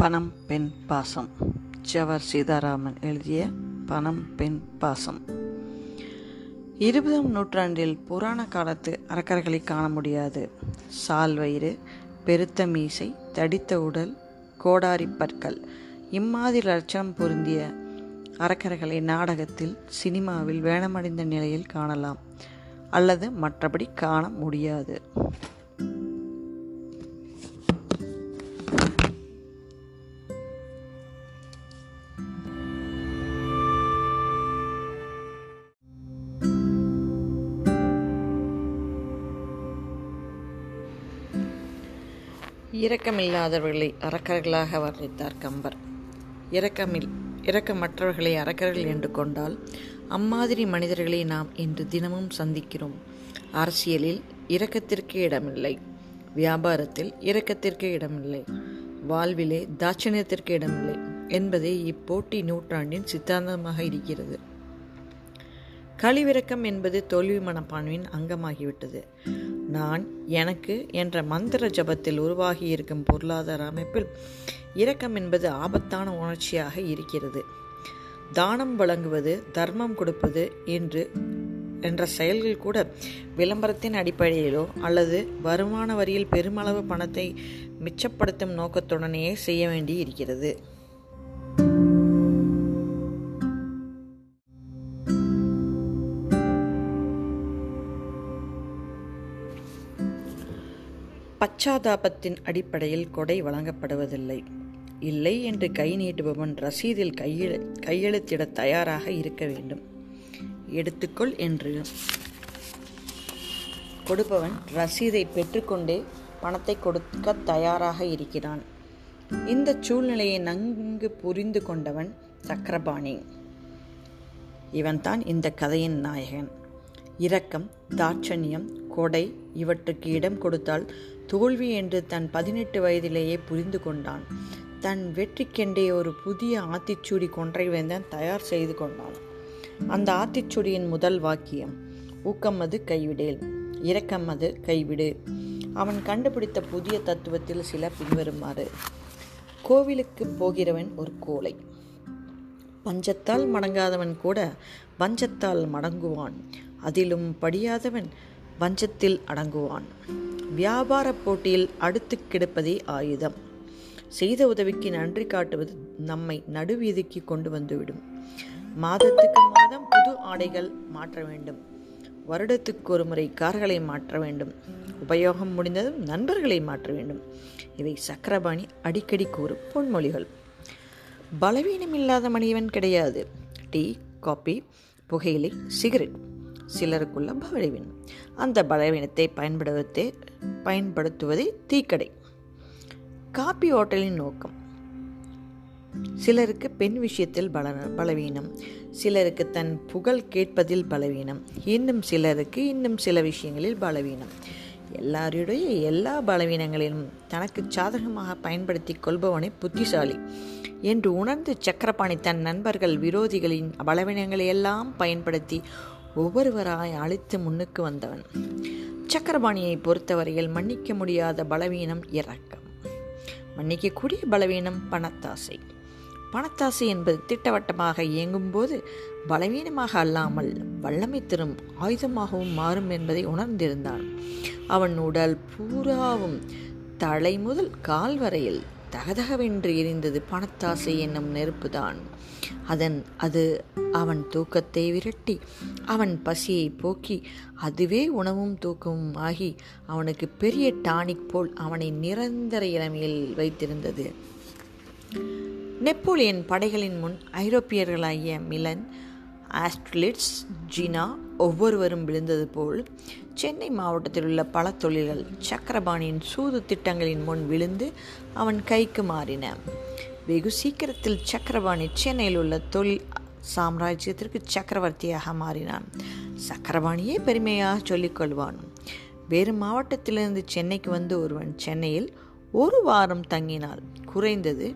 பணம் பெண் பாசம். ஜவர் சீதாராமன் எழுதிய பணம் பெண் பாசம். இருபதாம் நூற்றாண்டில் புராண காலத்து அரக்கர்களை காண முடியாது. சால் வயிறு பெருத்த மீசை தடித்த உடல் கோடாரி பற்கள் இம்மாதிரி லட்சணம் பொருந்திய அரக்கர்களை நாடகத்தில் சினிமாவில் வேணமடைந்த நிலையில் காணலாம். அல்லது மற்றபடி காண முடியாது. இரக்கமில்லாதவர்களை அரக்கர்களாக வர்ணித்தார் கம்பர். இரக்கமில் இரக்கமற்றவர்களை அரக்கர்கள் என்று கொண்டால் அம்மாதிரி மனிதர்களை நாம் இன்று தினமும் சந்திக்கிறோம். அரசியலில் இரக்கத்திற்கு இடமில்லை. வியாபாரத்தில் இரக்கத்திற்கு இடமில்லை. வாழ்விலே தாட்சணியத்திற்கு இடமில்லை என்பதே இப்போட்டி நூற்றாண்டின் சித்தாந்தமாக இருக்கிறது. கழிவிறக்கம் என்பது தோல்வி மனப்பான்மையின் அங்கமாகிவிட்டது. நான் எனக்கு என்ற மந்திர ஜபத்தில் உருவாகி இருக்கும் பொருளாதார அமைப்பில் இரக்கம் என்பது ஆபத்தான உணர்ச்சியாக இருக்கிறது. தானம் வழங்குவது தர்மம் கொடுப்பது என்று என்ற செயல்கள் கூட விளம்பரத்தின் அடிப்படையிலோ அல்லது வருமான வரியில் பெருமளவு பணத்தை மிச்சப்படுத்தும் நோக்கத்துடனேயே செய்ய வேண்டி இருக்கிறது பச்சாதாபத்தின் அடிப்படையில் கொடை வழங்கப்படுவதில்லை. இல்லை என்று கை நீட்டுபவன் ரசீதில் கையெழு கையெழுத்திட தயாராக இருக்க வேண்டும். எடுத்துக்கொள் என்று கொடுப்பவன் ரசீதை பெற்றுக்கொண்டே பணத்தை கொடுக்க தயாராக இருக்கிறான். இந்த சூழ்நிலையை நன்கு புரிந்து கொண்டவன் சக்கரபாணி. இவன்தான் இந்த கதையின் நாயகன். இரக்கம் தாட்சண்யம் கொடை இவற்றுக்கு இடம் கொடுத்தால் தோல்வி என்று தன் பதினெட்டு வயதிலேயே புரிந்து கொண்டான். தன் வெற்றிக்கெண்டே ஒரு புதிய ஆத்திச்சூடி கொன்றை வேந்தன் தயார் செய்து கொண்டான். அந்த ஆத்திச்சூடியின் முதல் வாக்கியம் ஊக்கம் அது கைவிடேல் இரக்கம் அது கைவிடு. அவன் கண்டுபிடித்த புதிய தத்துவத்தில் சில பின்வருமாறு கோவிலுக்கு போகிறவன் ஒரு கோலை பஞ்சத்தால் மடங்காதவன் கூட பஞ்சத்தால் மடங்குவான். அதிலும் படியாதவன் வஞ்சத்தில் அடங்குவான். வியாபார போட்டியில் அடுத்து கிடப்பதே ஆயுதம். செய்த உதவிக்கு நன்றி காட்டுவது நம்மை நடுவீதிக்கு கொண்டு வந்துவிடும். மாதத்துக்கு மாதம் புது ஆடைகள் மாற்ற வேண்டும். வருடத்துக்கு ஒரு முறை கார்களை மாற்ற வேண்டும். உபயோகம் முடிந்ததும் நண்பர்களை மாற்ற வேண்டும். இவை சக்கரபாணி அடிக்கடி கூறும் பொன்மொழிகள். பலவீனம் இல்லாத மனிதன் கிடையாது. டீ காபி புகையிலை சிகரெட். சிலருக்குள்ள பலவீனம் அந்த பலவீனத்தை பயன்படுத்தே பயன்படுத்துவதே தீக்கடை. காப்பி ஹோட்டலின் நோக்கம். சிலருக்கு பெண் விஷயத்தில் பல பலவீனம். சிலருக்கு தன் புகழ் கேட்பதில் பலவீனம். இன்னும் சிலருக்கு இன்னும் சில விஷயங்களில் பலவீனம். எல்லாருடைய எல்லா பலவீனங்களிலும் தனக்கு சாதகமாக பயன்படுத்தி கொள்பவனை புத்திசாலி. என்று உணர்ந்து சக்கரபாணி தன் நண்பர்கள் விரோதிகளின் பலவீனங்களை எல்லாம் பயன்படுத்தி ஒவ்வொருவராய் அழித்து முன்னுக்கு வந்தவன். சக்கரபாணியை பொறுத்தவரையில் மன்னிக்க முடியாத பலவீனம் இறக்கம் மன்னிக்கக்கூடிய பலவீனம் பணத்தாசை. பணத்தாசை என்பது திட்டவட்டமாக இயங்கும்போது பலவீனமாக அல்லாமல் வல்லமை தரும் ஆயுதமாகவும் மாறும் என்பதை உணர்ந்திருந்தான். அவன் உடல் பூராவும் தலை முதல் கால் வரையில் தகதகவென்று எரிந்தது பணத்தாசை என்னும் நெருப்புதான். அதன் அது அவன் தூக்கத்தை விரட்டி அவன் பசியை போக்கி அதுவே உணவும் தூக்கமும் ஆகி அவனுக்கு பெரிய டானிக் போல் அவனை நிரந்தர இளமையில் வைத்திருந்தது. நெப்போலியன் படைகளின் முன் ஐரோப்பியர்களாகிய மிலன் ஆஸ்ட்ரிலிட்ஸ் ஜினா ஒவ்வொருவரும் விழுந்தது போல் சென்னை மாவட்டத்தில் உள்ள பல தொழில்கள் சக்கரபாணியின் சூது திட்டங்களின் முன் விழுந்து அவன் கைக்கு மாறின. வெகு சீக்கிரத்தில் சக்கரபாணி சென்னையில் உள்ள தொழில் சாம்ராஜ்யத்திற்கு சக்கரவர்த்தியாக மாறினான். சக்கரபாணியே பெருமையாக சொல்லிக்கொள்வான் வேறு மாவட்டத்திலிருந்து சென்னைக்கு வந்து ஒருவன் சென்னையில் ஒரு வாரம் தங்கினால் குறைந்தது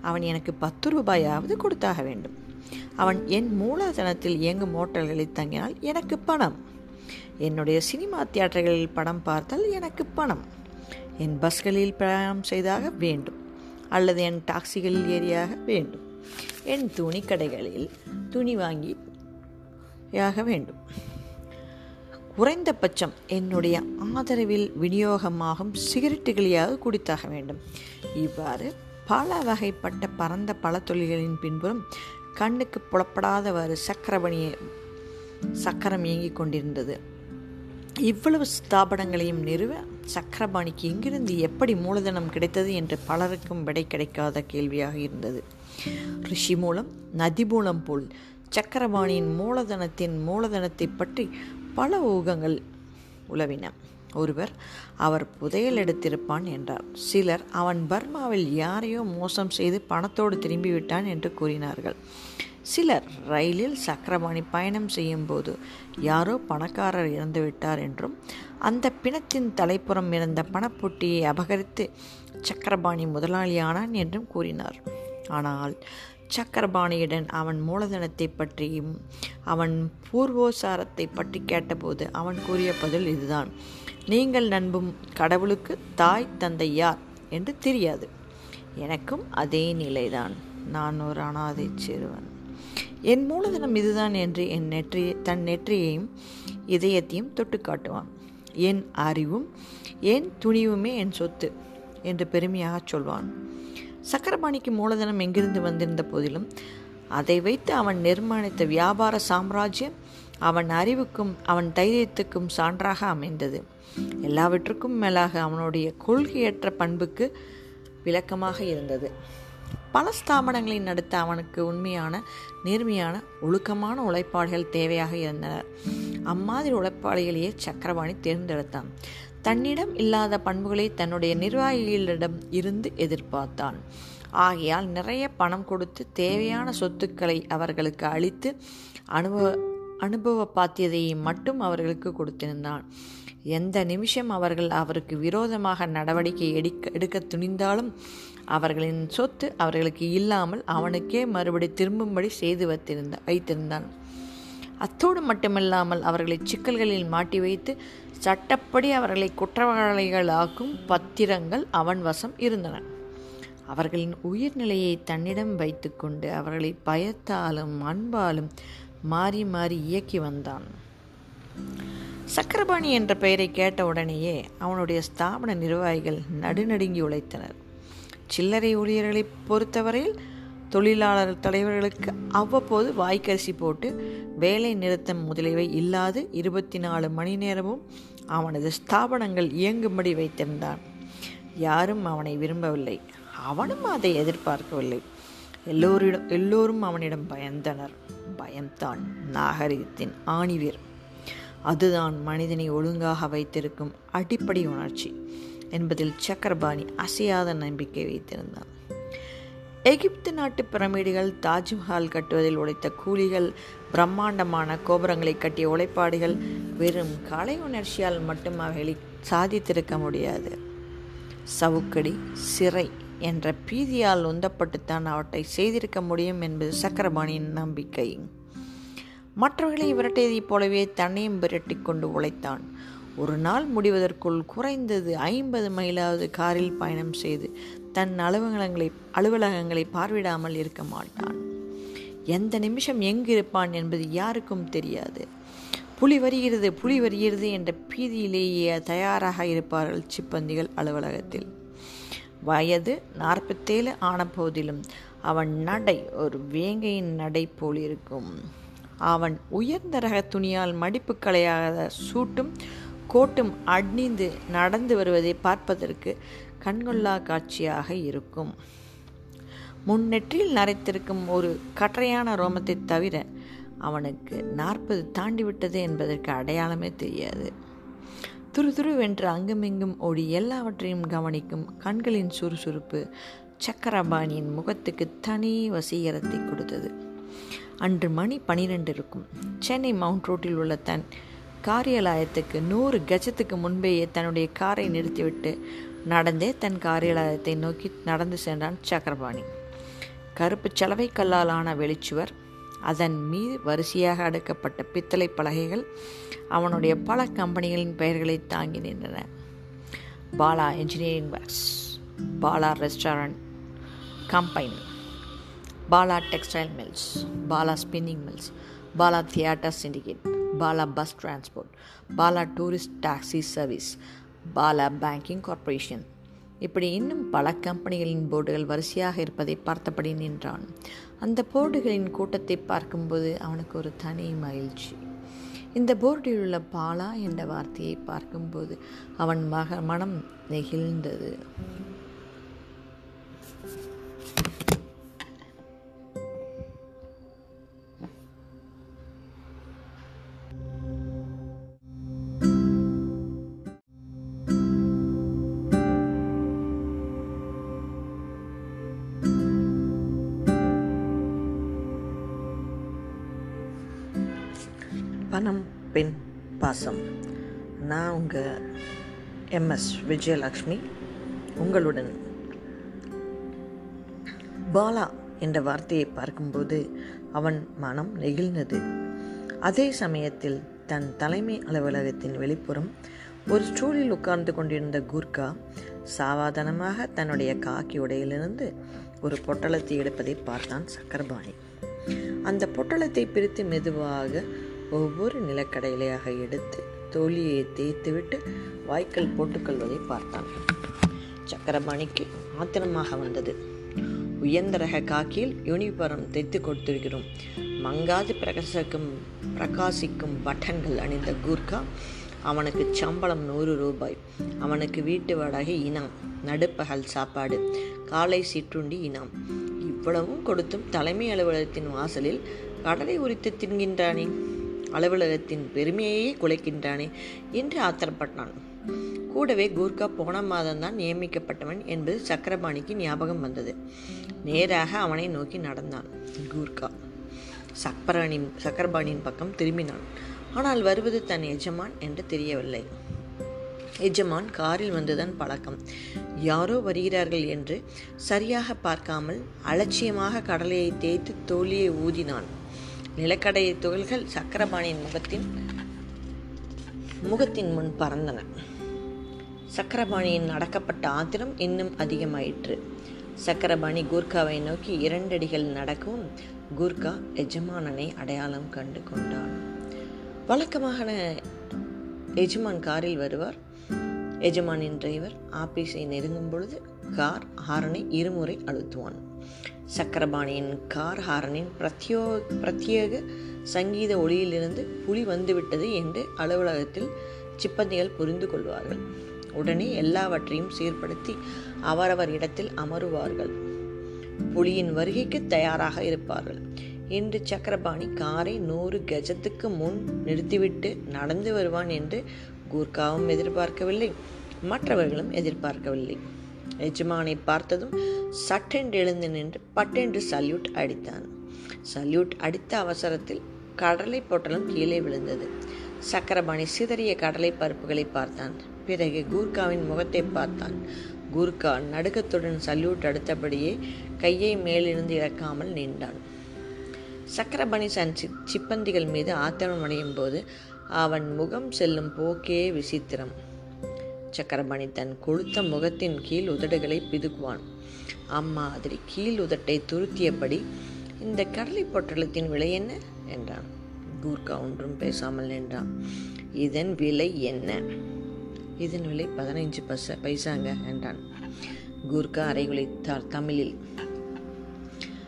அவன் எனக்கு பத்து ரூபாயாவது கொடுத்தாக வேண்டும். அவன் என் மூலதனத்தில் இயங்கும் ஹோட்டல்களில் தங்கினால் எனக்கு பணம். என்னுடைய சினிமா தியேட்டர்களில் படம் பார்த்தால் எனக்கு பணம். என் பஸ்களில் பிரயாணம் செய்தாக வேண்டும். அல்லது என் டாக்ஸிகளில் ஏறியாக வேண்டும். என் துணி கடைகளில் துணி வாங்கி யாக வேண்டும். குறைந்தபட்சம் என்னுடைய ஆதரவில் விநியோகமாகும் சிகரெட்டுகளையாக குடித்தாக வேண்டும். இவ்வாறு பல வகைப்பட்ட பரந்த பல தொழில்களின் பின்புறம் கண்ணுக்கு புலப்படாதவாறு சக்கரபணியை சக்கரம் இயங்கிக் கொண்டிருந்தது. இவ்வளவு ஸ்தாபனங்களையும் நிறுவ சக்கரபாணிக்கு எங்கிருந்து எப்படி மூலதனம் கிடைத்தது என்று பலருக்கும் விடை கிடைக்காத கேள்வியாக இருந்தது. ரிஷி மூலம் நதி மூலம் போல் சக்கரபாணியின் மூலதனத்தின் மூலதனத்தை பற்றி பல ஊகங்கள் உளவின ஒருவர் அவர் புதையல் எடுத்திருப்பான் என்றார். சிலர் அவன் பர்மாவில் யாரையோ மோசம் செய்து பணத்தோடு திரும்பிவிட்டான் என்று கூறினார்கள். சிலர் ரயிலில் சக்கரபாணி பயணம் செய்யும்போது யாரோ பணக்காரர் இறந்துவிட்டார் என்றும் அந்த பிணத்தின் தலைப்புறம் இருந்த பணப்பொட்டியை அபகரித்து சக்கரபாணி முதலாளியானான் என்றும் கூறினார். ஆனால் சக்கரபாணியுடன் அவன் மூலதனத்தை பற்றியும் அவன் பூர்வோசாரத்தை பற்றி கேட்டபோது அவன் கூறிய பதில் இதுதான். நீங்கள் நண்பும் கடவுளுக்கு தாய் தந்தை யார்? என்று தெரியாது. எனக்கும் அதே நிலைதான். நான் ஒரு அனாதை சிறுவன். என் மூலதனம் இதுதான் என்று என் நெற்றியை தன் நெற்றியையும் இதயத்தையும் தொட்டு காட்டுவான். என் அறிவும் என் துணிவுமே என் சொத்து என்று பெருமையாக சொல்வான். சக்கரபாணிக்கு மூலதனம் எங்கிருந்து வந்திருந்த போதிலும் அதை வைத்து அவன் நிர்மாணித்த வியாபார சாம்ராஜ்யம் அவன் அறிவுக்கும் அவன் தைரியத்துக்கும் சான்றாக அமைந்தது. எல்லாவற்றுக்கும் மேலாக அவனுடைய கொள்கையற்ற பண்புக்கு விளக்கமாக இருந்தது. பல ஸ்தாபனங்களை நடத்த அவனுக்கு உண்மையான நேர்மையான ஒழுக்கமான உழைப்பாளிகள் தேவையாக இருந்தனர். அம்மாதிரி உழைப்பாளிகளையே சக்கரபாணி தேர்ந்தெடுத்தான். தன்னிடம் இல்லாத பண்புகளை தன்னுடைய நிர்வாகிகளிடம் இருந்து எதிர்பார்த்தான். ஆகையால் நிறைய பணம் கொடுத்து தேவையான சொத்துக்களை அவர்களுக்கு அளித்து அனுபவ அனுபவ பாத்தியதையை மட்டும் அவர்களுக்கு கொடுத்திருந்தான். எந்த நிமிஷம் அவர்கள் அவருக்கு விரோதமாக நடவடிக்கை எடுக்க எடுக்க துணிந்தாலும் அவர்களின் சொத்து அவர்களுக்கு இல்லாமல் அவனுக்கே மறுபடி திரும்பும்படி செய்து வைத்திருந்த வைத்திருந்தான். அத்தோடு மட்டுமில்லாமல் அவர்களை சிக்கல்களில் மாட்டி வைத்து சட்டப்படி அவர்களை குற்றவாளிகளாக்கும் பத்திரங்கள் அவன் வசம் இருந்தன. அவர்களின் உயிர்நிலையை தன்னிடம் வைத்துக்கொண்டு அவர்களை பயத்தாலும் அன்பாலும் மாறி மாறி இயக்கி வந்தான். சக்கரபாணி என்ற பெயரை கேட்ட உடனேயே அவனுடைய ஸ்தாபன நிர்வாகிகள் நடுநடுங்கி உழைத்தனர். சில்லறை ஊழியர்களை பொறுத்தவரையில் தொழிலாளர் தலைவர்களுக்கு அவ்வப்போது வாய்க்கரிசி போட்டு வேலை நிறுத்தம் முதலியவை இல்லாது இருபத்தி நாலு மணி நேரமும் அவனது ஸ்தாபனங்கள் இயங்கும்படி வைத்திருந்தான். யாரும் அவனை விரும்பவில்லை. அவனும் அதை எதிர்பார்க்கவில்லை. எல்லோரிடம் எல்லோரும் அவனிடம் பயந்தனர். பயம்தான் நாகரிகத்தின் ஆணிவேர். அதுதான் மனிதனை ஒழுங்காக வைத்திருக்கும் அடிப்படை உணர்ச்சி என்பதில் சக்கரபாணி அசையாத நம்பிக்கை வைத்திருந்தான். எகிப்து நாட்டு பிரமிடுகள் தாஜ்மஹால் கட்டுவதில் உழைத்த கூலிகள் பிரம்மாண்டமான கோபுரங்களை கட்டிய உழைப்பாடுகள் வெறும் கலை உணர்ச்சியால் மட்டும் அவைகளை சாதித்திருக்க முடியாது. சவுக்கடி சிறை என்ற பீதியால் உந்தப்பட்டுத்தான் அவற்றை செய்திருக்க முடியும் என்பது சக்கரபாணியின் நம்பிக்கை. மற்றவர்களை விரட்டியதைப் போலவே தன்னையும் விரட்டி கொண்டு உழைத்தான். ஒரு நாள் முடிவதற்குள் குறைந்தது ஐம்பது மைலாவது காரில் பயணம் செய்து தன் அலுவலகங்களை அலுவலகங்களை பார்வையிடாமல் இருக்க மாட்டான். எந்த நிமிஷம் எங்கு இருப்பான் என்பது யாருக்கும் தெரியாது. புலி வருகிறது புலி வருகிறது என்ற பீதியிலேயே தயாராக இருப்பார்கள் சிப்பந்திகள் அலுவலகத்தில். வயது நாற்பத்தேழு ஆன போதிலும் அவன் நடை ஒரு வேங்கையின் நடை போல் இருக்கும். அவன் உயர்ந்த ரக துணியால் மடிப்பு கலையாத சூட்டும் கோட்டும் அணிந்து நடந்து வருவதை பார்ப்பதற்கு கண்கொள்ளா காட்சியாக இருக்கும். முன்னெற்றில் நரைத்திருக்கும் ஒரு கற்றையான ரோமத்தை தவிர அவனுக்கு நாற்பது தாண்டிவிட்டது என்பதற்கு அடையாளமே தெரியாது. துரு துருவென்று அங்குமிங்கும் ஓடி எல்லாவற்றையும் கவனிக்கும் கண்களின் சுறுசுறுப்பு சக்கரபாணியின் முகத்துக்கு தனி வசீகரத்தை கொடுத்தது. அன்று மணி பனிரெண்டு இருக்கும் சென்னை மவுண்ட் ரோட்டில் உள்ள தன் காரியாலயத்துக்கு நூறு கஜத்துக்கு முன்பேயே தன்னுடைய காரை நிறுத்திவிட்டு நடந்தே தன் காரியாலயத்தை நோக்கி நடந்து சென்றான் சக்கரபாணி. கருப்பு சலவை ஆன வெளிச்சுவர் அதன் மீது வரிசையாக அடுக்கப்பட்ட பித்தளை பலகைகள் அவனுடைய பல கம்பெனிகளின் பெயர்களை தாங்கி நின்றன. Bala engineering works Bala restaurant combine Bala textile mills Bala spinning mills Bala theatre syndicate Bala bus transport Bala tourist taxi service Bala banking corporation. இப்படி இன்னும் பல கம்பெனிகளின் போர்டுகள் வரிசையாக இருப்பதை பார்த்தபடி நின்றான். அந்த போர்டுகளின் கூட்டத்தை பார்க்கும்போது அவனுக்கு ஒரு தனி மகிழ்ச்சி. இந்த போர்டில் உள்ள பாலா என்ற வார்த்தையை பார்க்கும்போது அவன் மக மனம் நெகிழ்ந்தது. பாசம். நான் உங்கள் எம்எஸ் விஜயலக்ஷ்மி. உங்களுடன் பாலா என்ற வார்த்தையை பார்க்கும்போது அவன் மனம் நெகிழ்ந்தது. அதே சமயத்தில் தன் தலைமை அலுவலகத்தின் வெளிப்புறம் ஒரு ஸ்டூலில் உட்கார்ந்து கொண்டிருந்த குர்கா சாவாதானமாக தன்னுடைய காக்கி உடையிலிருந்து ஒரு பொட்டலத்தை எடுப்பதை பார்த்தான் சக்கரபாணி. அந்த பொட்டலத்தை பிரித்து மெதுவாக ஒவ்வொரு நிலக்கடையிலையாக எடுத்து தோழியை தேய்த்துவிட்டு வாய்க்கல் போட்டுக்கொள்வதை பார்த்தான். சக்கரபாணிக்கு ஆத்திரமாக வந்தது. உயர்ந்த ரக காக்கியில் யூனிஃபார்ம் தைத்து கொடுத்திருக்கிறோம். மங்காது பிரகாசிக்கும் பிரகாசிக்கும் பட்டன்கள் அணிந்த கூர்கா அவனுக்கு சம்பளம் நூறு ரூபாய். அவனுக்கு வீட்டு வாடகை இனாம் நடுப்பகல் சாப்பாடு காலை சிற்றுண்டி இனாம். இவ்வளவும் கொடுத்தும் தலைமை அலுவலகத்தின் வாசலில் கடலை உரித்து தின்கின்றானே. அலுவலகத்தின் பெருமையையே குலைக்கின்றானே என்று ஆத்திரப்பட்டான். கூடவே கூர்கா போன மாதம்தான் நியமிக்கப்பட்டவன் என்பது சக்கரபாணிக்கு ஞாபகம் வந்தது. நேராக அவனை நோக்கி நடந்தான் கூர்கா. சக்கரபாணி சக்கரபாணியின் பக்கம் திரும்பினான். ஆனால் வருவது தன் எஜமான் என்று தெரியவில்லை. எஜமான் காரில் வந்துதான் பழக்கம். யாரோ வருகிறார்கள் என்று சரியாக பார்க்காமல் அலட்சியமாக கடலையை தேய்த்து தோழியை ஊதினான். நிலக்கடை துகள்கள் சக்கரபாணியின் முகத்தின் முகத்தின் முன் பறந்தன. சக்கரபாணியின் நடக்கப்பட்ட ஆத்திரம் இன்னும் அதிகமாயிற்று. சக்கரபாணி கூர்காவை நோக்கி இரண்டடிகள் நடக்கவும் கூர்கா எஜமானனை அடையாளம் கண்டு கொண்டான். வழக்கமாக எஜமான் காரில் வருவார். எஜமானின் டிரைவர் ஆபீஸை நெருங்கும் பொழுது கார் ஹாரனை இருமுறை அழுத்துவான். சக்கரபாணியின் கார் ஹாரனின் பிரத்யோ பிரத்யேக சங்கீத ஒளியிலிருந்து புலி வந்துவிட்டது என்று அலுவலகத்தில் சிப்பந்திகள் புரிந்து கொள்வார்கள். உடனே எல்லாவற்றையும் சீர்படுத்தி அவரவர் இடத்தில் அமருவார்கள். புலியின் வருகைக்கு தயாராக இருப்பார்கள். இன்று சக்கரபாணி காரை நூறு கஜத்துக்கு முன் நிறுத்திவிட்டு நடந்து வருவான் என்று கூர்காவும் எதிர்பார்க்கவில்லை. மற்றவர்களும் எதிர்பார்க்கவில்லை. எஜமானை பார்த்ததும் சட்டென்று எழுந்து நின்று பட்டென்று சல்யூட் அடித்தான். சல்யூட் அடித்த அவசரத்தில் கடலை பொட்டலம் கீழே விழுந்தது. சக்கரபாணி சிதறிய கடலை பருப்புகளை பார்த்தான். பிறகு கூர்காவின் முகத்தை பார்த்தான். கூர்கா நடுக்கத்துடன் சல்யூட் அடுத்தபடியே கையை மேலிருந்து இறக்காமல் நின்றான். சக்கரபாணி சன் சிப்பந்திகள் மீது ஆத்திரம் அடையும் போது அவன் முகம் செல்லும் போக்கே விசித்திரம். சக்கரபாணி தன் கொழுத்த முகத்தின் கீழ் உதடுகளை பிதுக்குவான். அம்மாதிரி கீழ் உதட்டை துருத்தியபடி இந்த கடலை பொட்டலத்தின் விலை என்ன? என்றான். கூர்கா ஒன்றும் பேசாமல் நின்றான். இதன் விலை என்ன? இதன் விலை பதினைஞ்சு பச பைசாங்க என்றான். கூர்கா அரைகுலைத்தார் தமிழில்.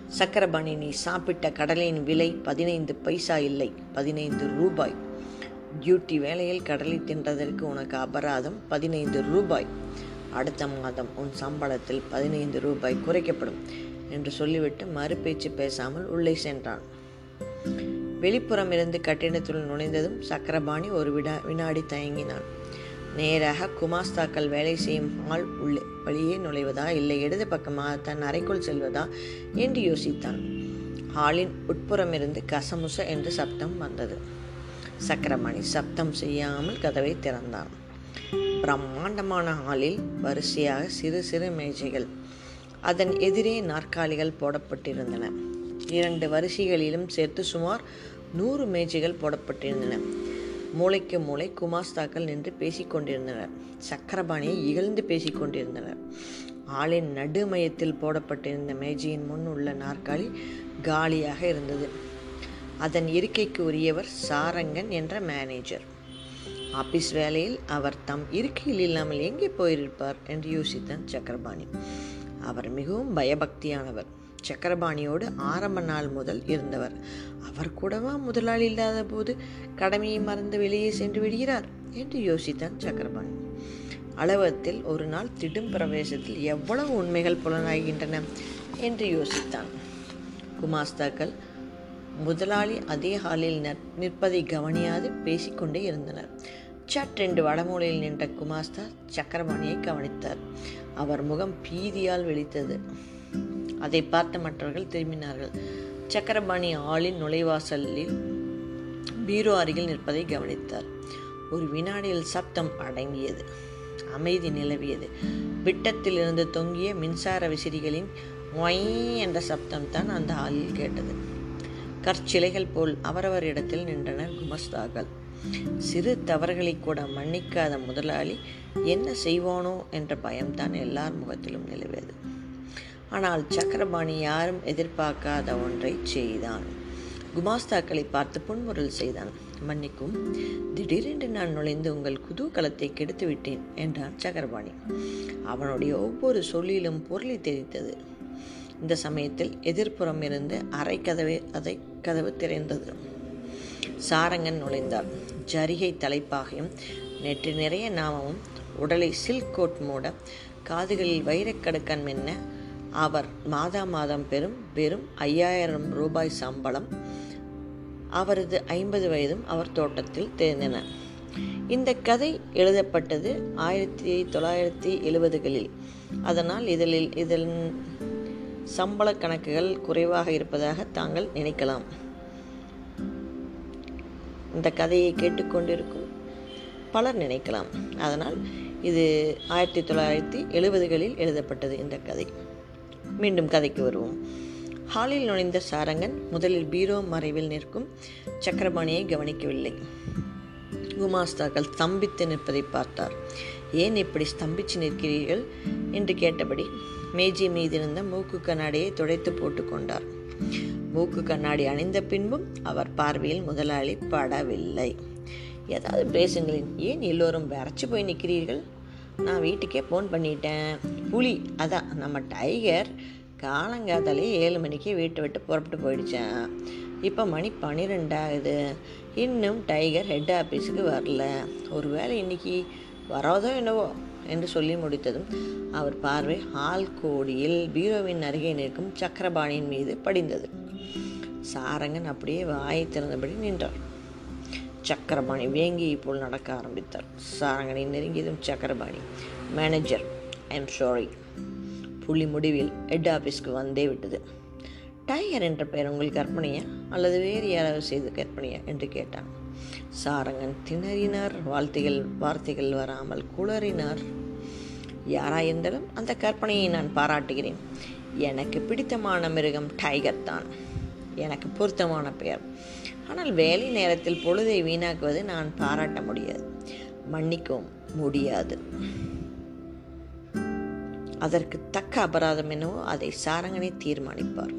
சக்கரபாணி நீ சாப்பிட்ட கடலின் விலை பதினைந்து பைசா இல்லை பதினைந்து ரூபாய். டியூட்டி வேலையில் கடலை தின்றதற்கு உனக்கு அபராதம் பதினைந்து ரூபாய். அடுத்த மாதம் உன் சம்பளத்தில் பதினைந்து ரூபாய் குறைக்கப்படும் என்று சொல்லிவிட்டு மறுபேச்சு பேசாமல் உள்ளே சென்றான். வெளிப்புறம் இருந்து கட்டிடத்துள் நுழைந்ததும் சக்கரபாணி ஒரு விடா வினாடி தயங்கினான். நேராக குமாஸ்தாக்கள் வேலை செய்யும் ஹால் உள்ளே வழியே நுழைவதா இல்லை இடது பக்கமாக தன் அறைக்குள் செல்வதா என்று யோசித்தான். ஹாலின் உட்புறமிருந்து கசமுச என்று சப்தம் வந்தது. சக்கரமணி சப்தம் செய்யாமல் கதவை திறந்தான். பிரம்மாண்டமான ஹாலில் வரிசையாக சிறு சிறு மேஜைகள். அதன் எதிரே நாற்காலிகள் போடப்பட்டிருந்தன. இரண்டு வரிசைகளிலும் சேர்த்து சுமார் நூறு மேஜைகள் போடப்பட்டிருந்தன. மூளைக்கு மூளை குமாஸ்தாக்கள் நின்று பேசிக்கொண்டிருந்தனர் சக்கரபாணியை இகழ்ந்து பேசிக்கொண்டிருந்தனர் ஆளின் நடுமையத்தில் போடப்பட்டிருந்த மேஜையின் முன் உள்ள நாற்காலி காலியாக இருந்தது. அதன் இருக்கைக்கு உரியவர் சாரங்கன் என்ற மேனேஜர் ஆபீஸ் வேலையில் அவர் தம் இருக்கையில் இல்லாமல் எங்கே போயிருப்பார் என்று யோசித்தான் சக்கரபாணி. அவர் மிகவும் பயபக்தியானவர். சக்கரபாணியோடு ஆரம்ப நாள் முதல் இருந்தவர். அவர் கூடவா முதலாளி இல்லாத போது கடமையை மறந்து வெளியே சென்று விடுகிறார் என்று யோசித்தான் சக்கரபாணி. அளவத்தில் ஒரு நாள் திடும் பிரவேசத்தில் எவ்வளவு உண்மைகள் புலனாகின்றன என்று யோசித்தான். குமாஸ்தாக்கள் முதலாளி அதே ஹாலில் நிற்பதை கவனியாது பேசிக்கொண்டே இருந்தனர். சட் ரெண்டு வடமூலையில் நின்ற குமாஸ்தா சக்கரபாணியை கவனித்தார். அவர் முகம் பீதியால் வெளித்தது. அதை பார்த்த மற்றவர்கள் திரும்பினார்கள். சக்கரபாணி ஆளின் நுழைவாசலில் பீரோ அருகில் நிற்பதை கவனித்தார். ஒரு வினாடியில் சப்தம் அடங்கியது. அமைதி நிலவியது. விட்டத்தில் இருந்து தொங்கிய மின்சார விசிறிகளின் ஒய் என்ற சப்தம் தான் அந்த ஆளில் கேட்டது. கற்சிலைகள் போல் அவரவர் இடத்தில் நின்றனர் குமஸ்தாக்கள். சிறு தவறுகளை கூட மன்னிக்காத முதலாளி என்ன செய்வானோ என்ற பயம்தான் எல்லார் முகத்திலும் நிலவியது. ஆனால் சக்கரபாணி யாரும் எதிர்பார்க்காத ஒன்றை செய்தான். குமாஸ்தாக்களை பார்த்து புன்முறல் செய்தான். மன்னிக்கும் திடீரென்று நான் நுழைந்து உங்கள் குதூகலத்தை கெடுத்து விட்டேன் என்றான் சக்கரபாணி. அவனுடைய ஒவ்வொரு சொல்லிலும் பொருளை தெரித்தது. இந்த சமயத்தில் எதிர்ப்புறம் இருந்து அரை கதவை அதை கதவு திறந்தது. சாரங்கன் நுழைந்தார். ஜரிகை தலைப்பாகையும் நெற்றி நிறைய நாமமும் உடலை சில்க் கோட் மூட காதுகளில் வைரக்கடுக்கன் மென்ன அவர் மாதா மாதம் பெறும் வெறும் ஐயாயிரம் ரூபாய் சம்பளம். அவரது ஐம்பது வயதும் அவர் தோட்டத்தில் தெரிந்தன. இந்த கதை எழுதப்பட்டது ஆயிரத்தி தொள்ளாயிரத்தி எழுபதுகளில். அதனால் இதில் இதன் சம்பள கணக்குகள் குறைவாக இருப்பதாக தாங்கள் நினைக்கலாம். இந்த கதையை கேட்டுக்கொண்டிருக்கும் பலர் நினைக்கலாம். அதனால் இது ஆயிரத்தி தொள்ளாயிரத்தி எழுபதுகளில் எழுதப்பட்டது இந்த கதை. மீண்டும் கதைக்கு வருவோம். ஹாலில் நுழைந்த சாரங்கன் முதலில் பீரோ மறைவில் நிற்கும் சக்கரபாணியை கவனிக்கவில்லை. குமாஸ்தாக்கள் ஸ்தம்பித்து நிற்பதை பார்த்தார். ஏன் இப்படி ஸ்தம்பித்து நிற்கிறீர்கள்? என்று கேட்டபடி மேஜை மீதிருந்த மூக்கு கண்ணாடியை துடைத்து போட்டுக்கொண்டார் மூக்கு கண்ணாடி அணிந்த பின்பும் அவர் பார்வையில் முதலாளி படவில்லை. ஏதாவது பேசுங்களேன் ஏன் எல்லோரும் வரைச்சி போய் நிற்கிறீர்கள் நான் வீட்டுக்கே ஃபோன் பண்ணிட்டேன். புலி அதான் நம்ம டைகர் காலங்காத்தாலே ஏழு மணிக்கு வீட்டை விட்டு புறப்பட்டு போயிடுச்சேன் இப்போ மணி பன்னிரெண்டாகுது இன்னும் டைகர் ஹெட் ஆஃபீஸுக்கு வரல. ஒரு வேளை இன்னைக்கு வராதோ என்னவோ என்று சொல்லி முடித்ததும் அவர் பார்வை ஹால் கோடியில் பீரோவின் அருகே நிற்கும் சக்கரபாணியின் மீது படிந்தது. சாரங்கன் அப்படியே வாயை திறந்தபடி நின்றார் சக்கரபாணி வேங்கி போல் நடக்க ஆரம்பித்தார் சாரங்கனை நெருங்கியதும் Chakrapani manager I am sorry புள்ளி முடிவில் ஹெட் ஆஃபீஸ்க்கு வந்தே விட்டது. டைகர் என்ற பெயர் உங்கள் கற்பனையா? அல்லது வேறு யாராவது செய்த கற்பனையா? என்று கேட்டான். சாரங்கன் திணறினார். வாழ்த்துகள் வார்த்தைகள் வராமல் குளறினார். யாராயிருந்தாலும் அந்த கற்பனையை நான் பாராட்டுகிறேன். எனக்கு பிடித்தமான மிருகம் டைகர் தான். எனக்கு பொருத்தமான பெயர். ஆனால் வேலை நேரத்தில் பொழுதை வீணாக்குவது நான் பாராட்ட முடியாது. மன்னிக்கவும் முடியாது. அதற்கு தக்க அபராதம் என்னவோ அதை சாரங்கனை தீர்மானிப்பார்.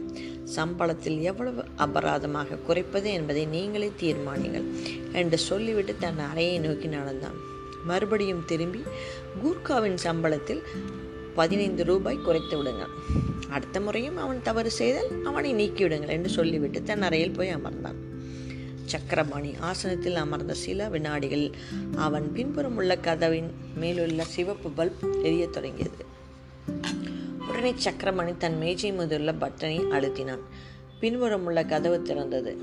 சம்பளத்தில் எவ்வளவு அபராதமாக குறைப்பது என்பதை நீங்களே தீர்மானிங்கள் என்று சொல்லிவிட்டு தன் அறையை நோக்கி நடந்தான். மறுபடியும் திரும்பி கூர்காவின் சம்பளத்தில் பதினைந்து ரூபாய் குறைத்து விடுங்கள். அடுத்த முறையும் அவன் தவறு செய்தால் அவனை நீக்கிவிடுங்கள் என்று சொல்லிவிட்டு தன் அறையில் போய் அமர்ந்தான். சக்கரபாணி ஆசனத்தில் அமர்ந்த சில வினாடிகள் அவன் பின்புறம் உள்ள கதவின் மேலுள்ள சிவப்பு பல்ப் எரியத் தொடங்கியது. உடனே சக்கரமணி தன் மேஜை முதலுள்ள பட்டனை அழுத்தினான். பின்புறம் உள்ள கதவு திறந்தது.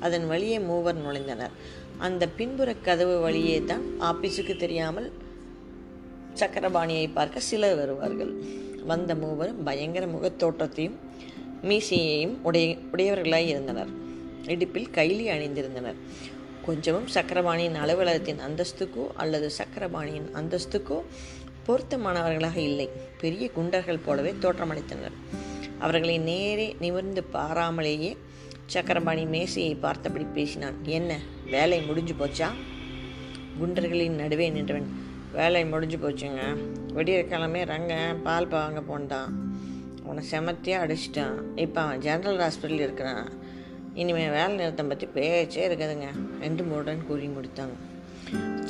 அதன் வழியே மூவர் நுழைந்தனர். அந்த பின்புற கதவு வழியே தான் ஆபீஸுக்கு தெரியாமல் சக்கரபாணியை பார்க்க சிலர் வருவார்கள். வந்த மூவர் பயங்கர முகத்தோற்றத்தையும் மீசையையும் உடைய உடையவர்களாய் இருந்தனர். இடுப்பில் கைலி அணிந்திருந்தனர். கொஞ்சமும் சக்கரபாணியின் அலுவலகத்தின் அந்தஸ்துக்கோ அல்லது சக்கரபாணியின் அந்தஸ்துக்கோ பொருத்தமானவர்களாக இல்லை. பெரிய குண்டர்கள் போலவே தோற்றமளித்தனர். அவர்களை நேரே நிமிர்ந்து பாராமலேயே சக்கரபாணி மேசையை பார்த்தபடி பேசினான். என்ன வேலை முடிஞ்சு போச்சா? குண்டர்களின் நடுவே நின்றவன். வேலை முடிஞ்சு போச்சுங்க. விடிய கிழமை ரங்க பால் வாங்க போன்தான் அவனை செமத்தியாக அடிச்சிட்டான். இப்போ அவன் ஜென்ரல் ஹாஸ்பிட்டலில் இருக்கிறான். இனிமேல் வேலை நிறுத்தம் பற்றி பேச்சே இருக்குதுங்க என்று மூடன் கூறி முடித்தாங்க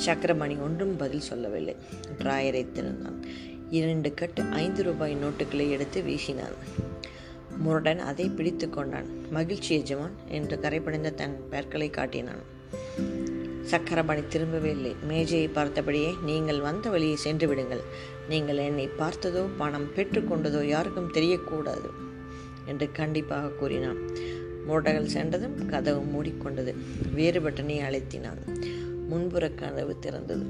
சக்கரமணி ஒன்றும் பதில் சொல்லவில்லை. டிராயரை திறந்தான். இரண்டு கட்டு ஐந்து ரூபாய் நோட்டுகளை எடுத்து வீசினான். முரடன் அதை பிடித்து கொண்டான். மகிழ்ச்சி எஜமான் என்று கரைப்படைந்த தன் பெற்களை காட்டினான். சக்கரபாணி திரும்பவே இல்லை. மேஜையை பார்த்தபடியே நீங்கள் வந்த வழியை சென்று விடுங்கள். நீங்கள் என்னை பார்த்ததோ பணம் பெற்றுக்கொண்டதோ யாருக்கும் தெரியக்கூடாது என்று கண்டிப்பாக கூறினான். முரடர்கள் சென்றதும் கதவு மூடிக்கொண்டது. வேறுபட்டனை அழைத்தினான். முன்புற கதவு திறந்தது.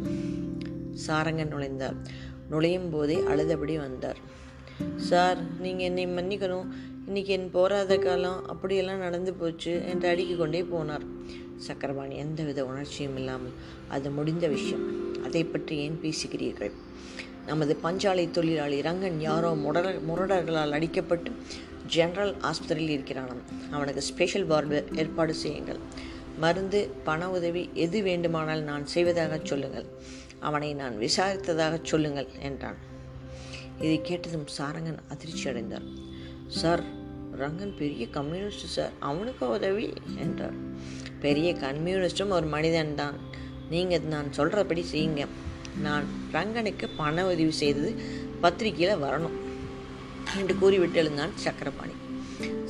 சாரங்கன் நுழைந்தார். நுழையும் போதே அழுதபடி வந்தார். சார் நீங்கள் என்னை மன்னிக்கணும். இன்னைக்கு என் போராத காலம் அப்படியெல்லாம் நடந்து போச்சு என்று அடுக்கிக் கொண்டே போனார். சக்கரபாணி எந்தவித உணர்ச்சியும் இல்லாமல் அது முடிந்த விஷயம். அதை பற்றி ஏன் பேசுகிறீர்கள்? நமது பஞ்சாலை தொழிலாளி ரங்கன் யாரோ முரட முரடர்களால் அடிக்கப்பட்டு ஜெனரல் ஆஸ்பத்திரியில் இருக்கிறானாம். அவனுக்கு ஸ்பெஷல் வார்டு ஏற்பாடு செய்யுங்கள். மருந்து பண உதவி எது வேண்டுமானால் நான் செய்வதாக சொல்லுங்கள். அவனை நான் விசாரித்ததாக சொல்லுங்கள் என்றான். இதை கேட்டதும் சாரங்கன் அதிர்ச்சி அடைந்தார். சார் ரங்கன் பெரிய கம்யூனிஸ்ட் சார் அவனுக்கு உதவி என்றார். பெரிய கம்யூனிஸ்டும் ஒரு மனிதன் தான். நீங்கள் நான் சொல்கிறபடி செய்யுங்க. நான் ரங்கனுக்கு பண உதவி செய்தது பத்திரிகையில் வரணும் என்று கூறிவிட்டு எழுந்தான் சக்கரபாணி.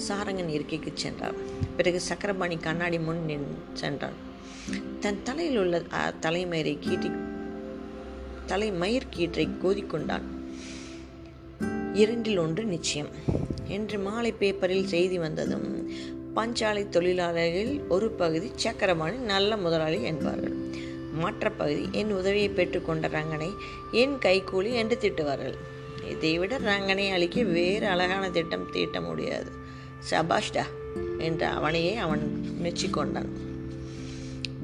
சாரங்கன் இருக்கைக்கு சென்றார். பிறகு சக்கரபாணி கண்ணாடி முன் நின் சென்றான் தன் தலையில் உள்ள தலைமயிரை கீட்டி தலைமயிர் கீற்றை கோதிக்கொண்டான். இரண்டில் ஒன்று நிச்சயம். என்று மாலை பேப்பரில் செய்தி வந்ததும் பஞ்சாலை தொழிலாளர்களில் ஒரு பகுதி சக்கரபாணி நல்ல முதலாளி என்பார்கள். மற்ற பகுதி என் உதவியை பெற்றுக்கொண்ட ரங்கனை என் கைக்கூலி என்று திட்டுவார்கள். இதை விட ரங்கனை அழிக்க வேறு அழகான திட்டம் தீட்ட முடியாது. சபாஷ்டா என்று அவனையே அவன் மெச்சிக்கொண்டான்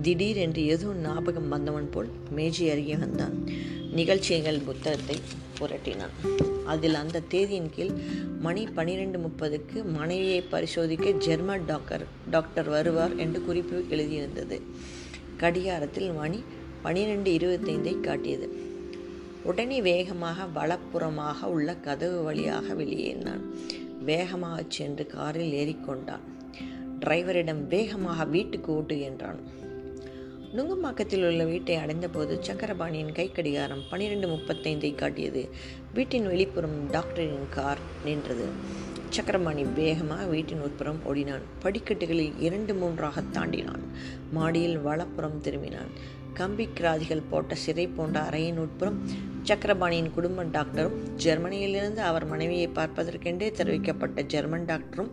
திடீரென்று ஏதோ ஞாபகம் வந்தவன் போல் மேஜை அருகே வந்தான். நிகழ்ச்சிகள் புத்தகத்தை புரட்டினான். அதில் அந்த தேதியின் கீழ் மணி பன்னிரெண்டு முப்பதுக்கு மனைவியை பரிசோதிக்க ஜெர்மன் டாக்டர் டாக்டர் வருவார் என்று குறிப்பு எழுதியிருந்தது. கடிகாரத்தில் மணி பன்னிரெண்டு இருபத்தைந்தை காட்டியது. உடனே வேகமாக வலப்புறமாக உள்ள கதவு வழியாக வெளியேறினான். வேகமாக சென்று காரில் ஏறிக்கொண்டான். டிரைவரிடம் வேகமாக வீட்டுக்கு ஓட்டு என்றான். நுங்கம்பாக்கத்தில் உள்ள வீட்டை அடைந்தபோது சக்கரபாணியின் கைக்கடிகாரம் பன்னிரெண்டு முப்பத்தைந்தை காட்டியது. வீட்டின் வெளிப்புறம் டாக்டரின் கார் நின்றது. சக்கரபாணி வேகமாக வீட்டின் உட்புறம் ஓடினான். படிக்கட்டுகளில் இரண்டு மூன்றாக தாண்டினான். மாடியில் வலப்புறம் திரும்பினான். கம்பி கிராதிகள் போட்ட சிறை போன்ற அறையின் உட்புறம் சக்கரபாணியின் குடும்ப டாக்டரும் ஜெர்மனியிலிருந்து அவர் மனைவியை பார்ப்பதற்கென்றே தெரிவிக்கப்பட்ட ஜெர்மன் டாக்டரும்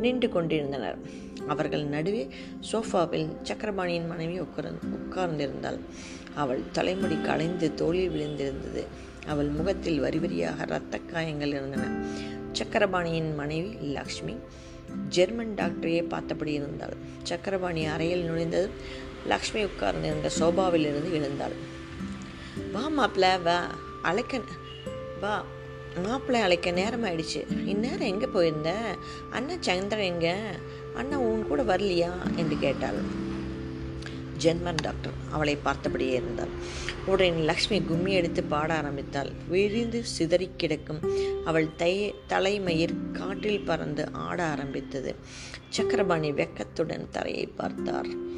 நின்று கொண்டிருந்தனர். அவர்கள் நடுவே சோஃபாவில் சக்கரபாணியின் மனைவி உட்கார்ந்து உட்கார்ந்திருந்தாள். அவள் தலைமுடி களைந்து தோளில் விழுந்திருந்தது. அவள் முகத்தில் வரி வரியாக இரத்த காயங்கள் இருந்தன. சக்கரபாணியின் மனைவி லக்ஷ்மி ஜெர்மன் டாக்டரையே பார்த்தபடி இருந்தாள். சக்கரபாணி அறையில் நுழைந்ததும் லக்ஷ்மி உட்கார்ந்திருந்த சோபாவில் இருந்து எழுந்தாள். வா மாப்பிள்ள வா. அழைக்க வா. மாப்பிள்ளை அழைக்க நேரம் ஆயிடுச்சு இந்நேரம் எங்கே போயிருந்த? அண்ணா சந்திரன் எங்க? அண்ணா உன் கூட வரலையா? என்று கேட்டாள். ஜென்மன் டாக்டர் அவளை பார்த்தபடியே இருந்தாள். உடனே லக்ஷ்மி கும்மி எடுத்து பாட ஆரம்பித்தாள். விழுந்து சிதறி கிடக்கும். அவள் தை தலைமயிர் காற்றில் பறந்து ஆட ஆரம்பித்தது. சக்கரபாணி வெக்கத்துடன் தரையை பார்த்தார்.